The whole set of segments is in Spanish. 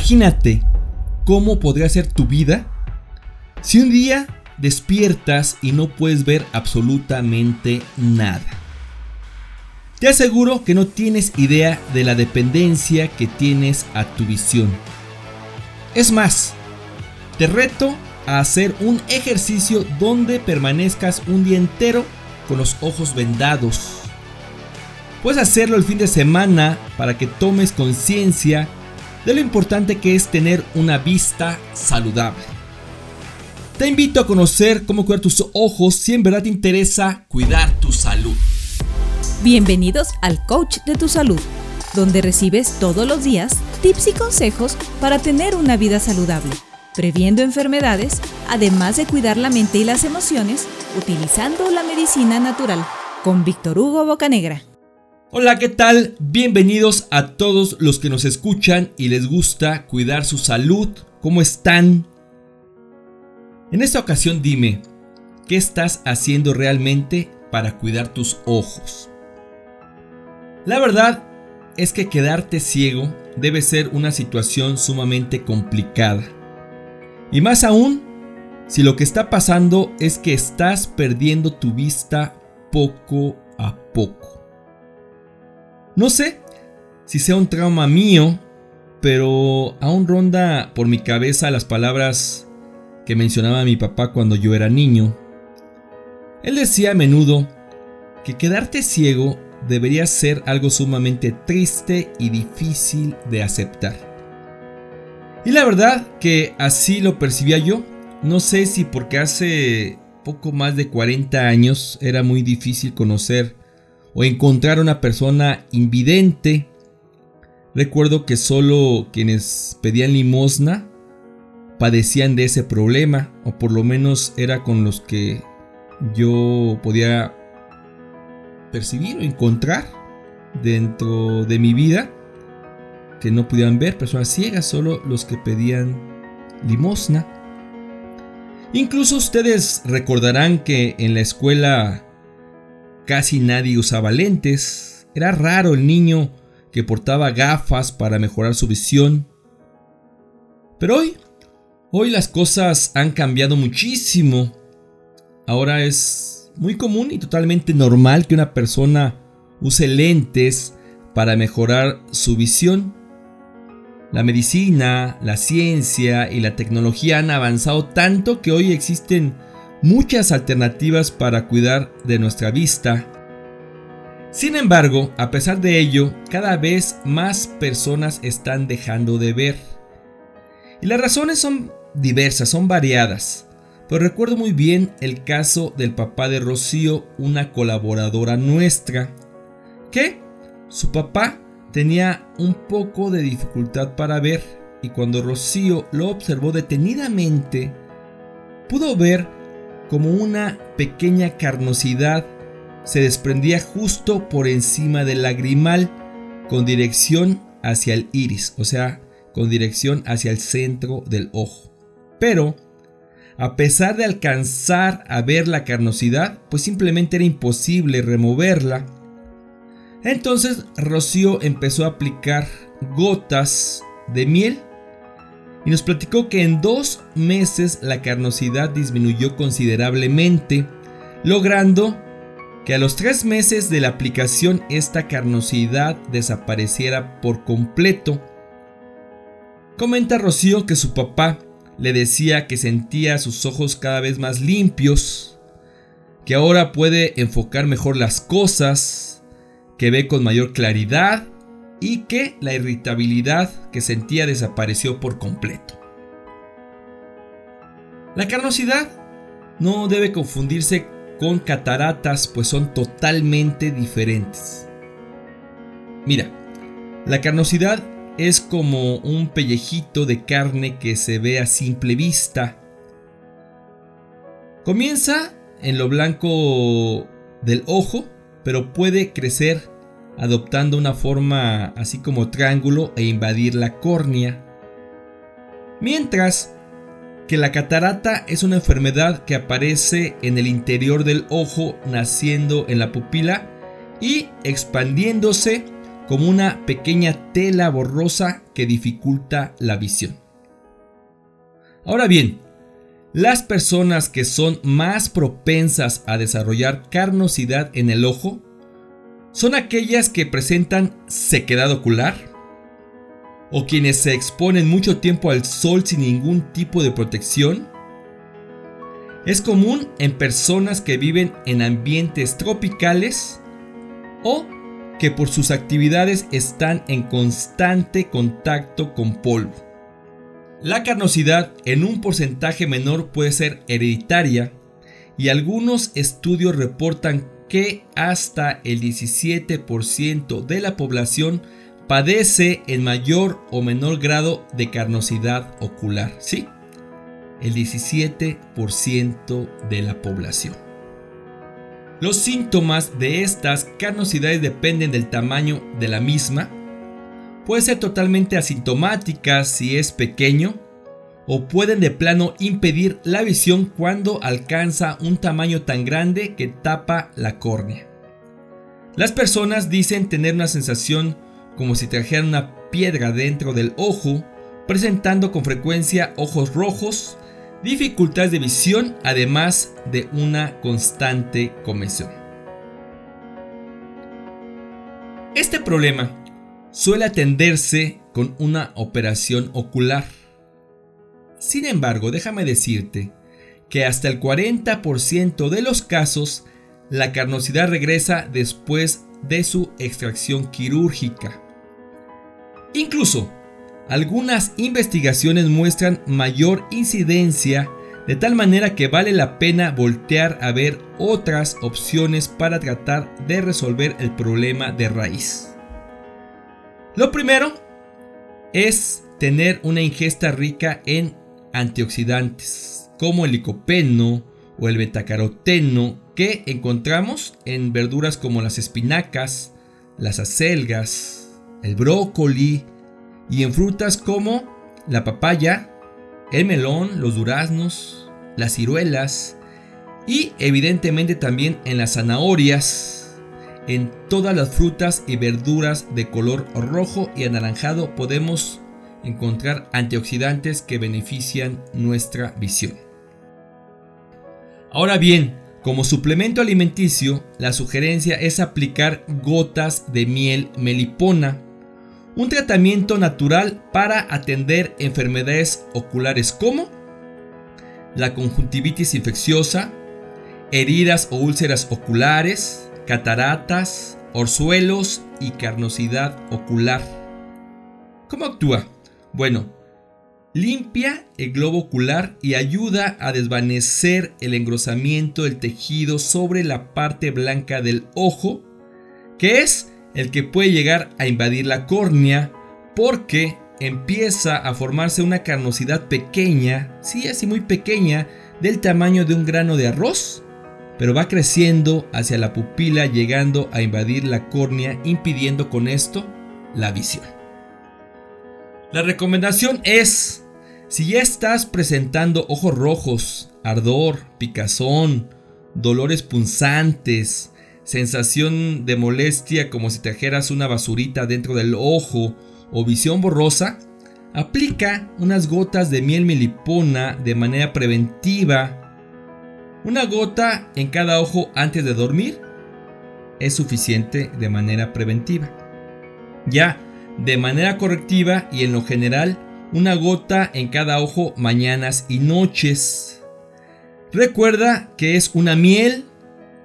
Imagínate cómo podría ser tu vida si un día despiertas y no puedes ver absolutamente nada. Te aseguro que no tienes idea de la dependencia que tienes a tu visión. Es más, te reto a hacer un ejercicio donde permanezcas un día entero con los ojos vendados. Puedes hacerlo el fin de semana para que tomes conciencia de lo importante que es tener una vista saludable. Te invito a conocer cómo cuidar tus ojos si en verdad te interesa cuidar tu salud. Bienvenidos al Coach de tu Salud, donde recibes todos los días tips y consejos para tener una vida saludable, previendo enfermedades, además de cuidar la mente y las emociones utilizando la medicina natural, con Víctor Hugo Bocanegra. Hola, ¿qué tal? Bienvenidos a todos los que nos escuchan y les gusta cuidar su salud. ¿Cómo están? En esta ocasión dime, ¿qué estás haciendo realmente para cuidar tus ojos? La verdad es que quedarte ciego debe ser una situación sumamente complicada. Y más aún, si lo que está pasando es que estás perdiendo tu vista poco a poco. No sé si sea un trauma mío, pero aún ronda por mi cabeza las palabras que mencionaba mi papá cuando yo era niño. Él decía a menudo que quedarte ciego debería ser algo sumamente triste y difícil de aceptar. Y la verdad que así lo percibía yo. No sé si porque hace poco más de 40 años era muy difícil conocer o encontrar una persona invidente. Recuerdo que solo quienes pedían limosna padecían de ese problema, o por lo menos era con los que yo podía percibir o encontrar dentro de mi vida, que no podían ver personas ciegas, solo los que pedían limosna. Incluso ustedes recordarán que en la escuela casi nadie usaba lentes, era raro el niño que portaba gafas para mejorar su visión. Pero hoy Hoy las cosas han cambiado muchísimo. Ahora es muy común y totalmente normal que una persona use lentes para mejorar su visión. La medicina, la ciencia y la tecnología han avanzado tanto que hoy existen muchas alternativas para cuidar de nuestra vista. Sin embargo, a pesar de ello, cada vez más personas están dejando de ver. Y las razones son diversas, son variadas. Pero recuerdo muy bien el caso del papá de Rocío, una colaboradora nuestra, que su papá tenía un poco de dificultad para ver y cuando Rocío lo observó detenidamente, pudo ver como una pequeña carnosidad se desprendía justo por encima del lagrimal con dirección hacia el iris, o sea, con dirección hacia el centro del ojo. Pero, a pesar de alcanzar a ver la carnosidad, pues simplemente era imposible removerla. Entonces Rocío empezó a aplicar gotas de miel y nos platicó que en dos meses la carnosidad disminuyó considerablemente, logrando que a los tres meses de la aplicación esta carnosidad desapareciera por completo. Comenta Rocío que su papá le decía que sentía sus ojos cada vez más limpios, que ahora puede enfocar mejor las cosas, que ve con mayor claridad y que la irritabilidad que sentía desapareció por completo. La carnosidad no debe confundirse con cataratas, pues son totalmente diferentes. Mira, la carnosidad es como un pellejito de carne que se ve a simple vista. Comienza en lo blanco del ojo, pero puede crecer adoptando una forma así como triángulo e invadir la córnea. Mientras que la catarata es una enfermedad que aparece en el interior del ojo naciendo en la pupila y expandiéndose como una pequeña tela borrosa que dificulta la visión. Ahora bien, las personas que son más propensas a desarrollar carnosidad en el ojo son aquellas que presentan sequedad ocular o quienes se exponen mucho tiempo al sol sin ningún tipo de protección. Es común en personas que viven en ambientes tropicales o que por sus actividades están en constante contacto con polvo. La carnosidad en un porcentaje menor puede ser hereditaria y algunos estudios reportan que hasta el 17% de la población padece en mayor o menor grado de carnosidad ocular. Sí, el 17% de la población. Los síntomas de estas carnosidades dependen del tamaño de la misma. Puede ser totalmente asintomática si es pequeño o pueden de plano impedir la visión cuando alcanza un tamaño tan grande que tapa la córnea. Las personas dicen tener una sensación como si trajeran una piedra dentro del ojo, presentando con frecuencia ojos rojos, dificultades de visión, además de una constante comezón. Este problema suele atenderse con una operación ocular. Sin embargo, déjame decirte que hasta el 40% de los casos la carnosidad regresa después de su extracción quirúrgica. Incluso, algunas investigaciones muestran mayor incidencia de tal manera que vale la pena voltear a ver otras opciones para tratar de resolver el problema de raíz. Lo primero es tener una ingesta rica en antioxidantes, como el licopeno o el betacaroteno que encontramos en verduras como las espinacas, las acelgas, el brócoli, y en frutas como la papaya, el melón, los duraznos, las ciruelas y evidentemente también en las zanahorias. En todas las frutas y verduras de color rojo y anaranjado podemos encontrar antioxidantes que benefician nuestra visión. Ahora bien, como suplemento alimenticio, la sugerencia es aplicar gotas de miel melipona un tratamiento natural para atender enfermedades oculares como la conjuntivitis infecciosa, heridas o úlceras oculares, cataratas, orzuelos y carnosidad ocular. ¿Cómo actúa? Bueno, limpia el globo ocular y ayuda a desvanecer el engrosamiento del tejido sobre la parte blanca del ojo, que es el que puede llegar a invadir la córnea porque empieza a formarse una carnosidad pequeña, sí, así muy pequeña, del tamaño de un grano de arroz, pero va creciendo hacia la pupila llegando a invadir la córnea impidiendo con esto la visión. La recomendación es, si ya estás presentando ojos rojos, ardor, picazón, dolores punzantes, sensación de molestia como si trajeras una basurita dentro del ojo o visión borrosa, aplica unas gotas de miel melipona de manera preventiva. Una gota en cada ojo antes de dormir es suficiente de manera preventiva. Ya de manera correctiva y en lo general, una gota en cada ojo mañanas y noches. Recuerda que es una miel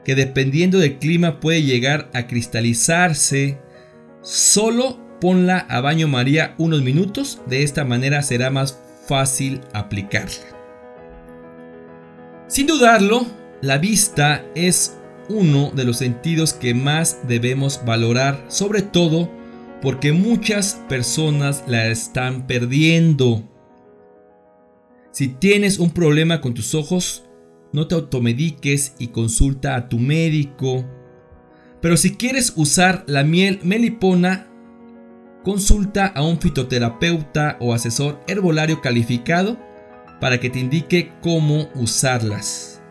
que dependiendo del clima puede llegar a cristalizarse. Solo ponla a baño María unos minutos, de esta manera será más fácil aplicarla. Sin dudarlo, la vista es uno de los sentidos que más debemos valorar, sobre todo porque muchas personas la están perdiendo. Si tienes un problema con tus ojos, no te automediques y consulta a tu médico. Pero si quieres usar la miel melipona, consulta a un fitoterapeuta o asesor herbolario calificado para que te indique cómo usarlas.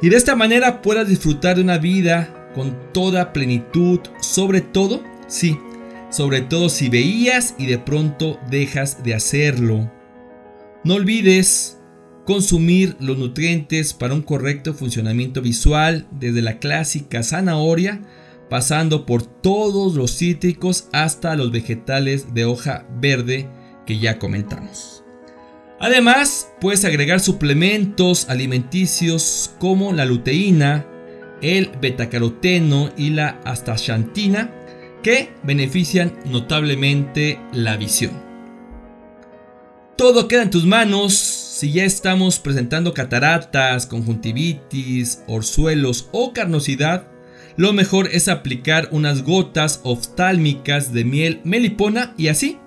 Y de esta manera puedas disfrutar de una vida con toda plenitud, sobre todo, sí, sobre todo si veías y de pronto dejas de hacerlo. No olvides consumir los nutrientes para un correcto funcionamiento visual desde la clásica zanahoria, pasando por todos los cítricos hasta los vegetales de hoja verde que ya comentamos. Además, puedes agregar suplementos alimenticios como la luteína, el betacaroteno y la astaxantina que benefician notablemente la visión. Todo queda en tus manos si ya estamos presentando cataratas, conjuntivitis, orzuelos o carnosidad. Lo mejor es aplicar unas gotas oftálmicas de miel melipona y así,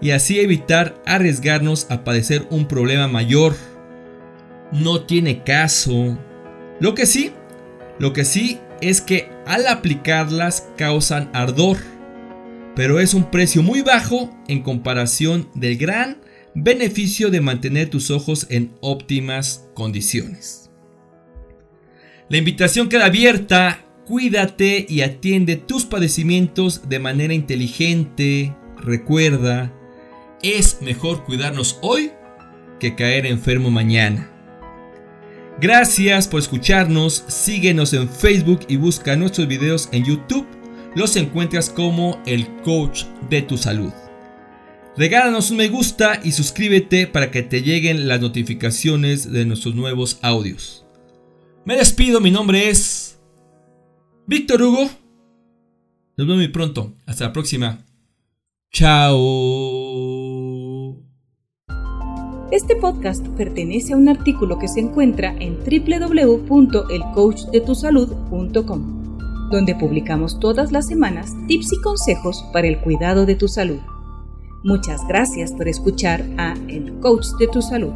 y así evitar arriesgarnos a padecer un problema mayor. No tiene caso. Lo que sí, lo que sí es que al aplicarlas causan ardor, pero es un precio muy bajo en comparación del gran beneficio de mantener tus ojos en óptimas condiciones. La invitación queda abierta, cuídate y atiende tus padecimientos de manera inteligente. Recuerda, es mejor cuidarnos hoy que caer enfermo mañana. Gracias por escucharnos, síguenos en Facebook y busca nuestros videos en YouTube. Los encuentras como el coach de tu salud. Regálanos un me gusta y suscríbete para que te lleguen las notificaciones de nuestros nuevos audios. Me despido, mi nombre es Víctor Hugo. Nos vemos muy pronto. Hasta la próxima. Chao. Este podcast pertenece a un artículo que se encuentra en www.elcoachdetusalud.com, donde publicamos todas las semanas tips y consejos para el cuidado de tu salud. Muchas gracias por escuchar a El Coach de tu Salud.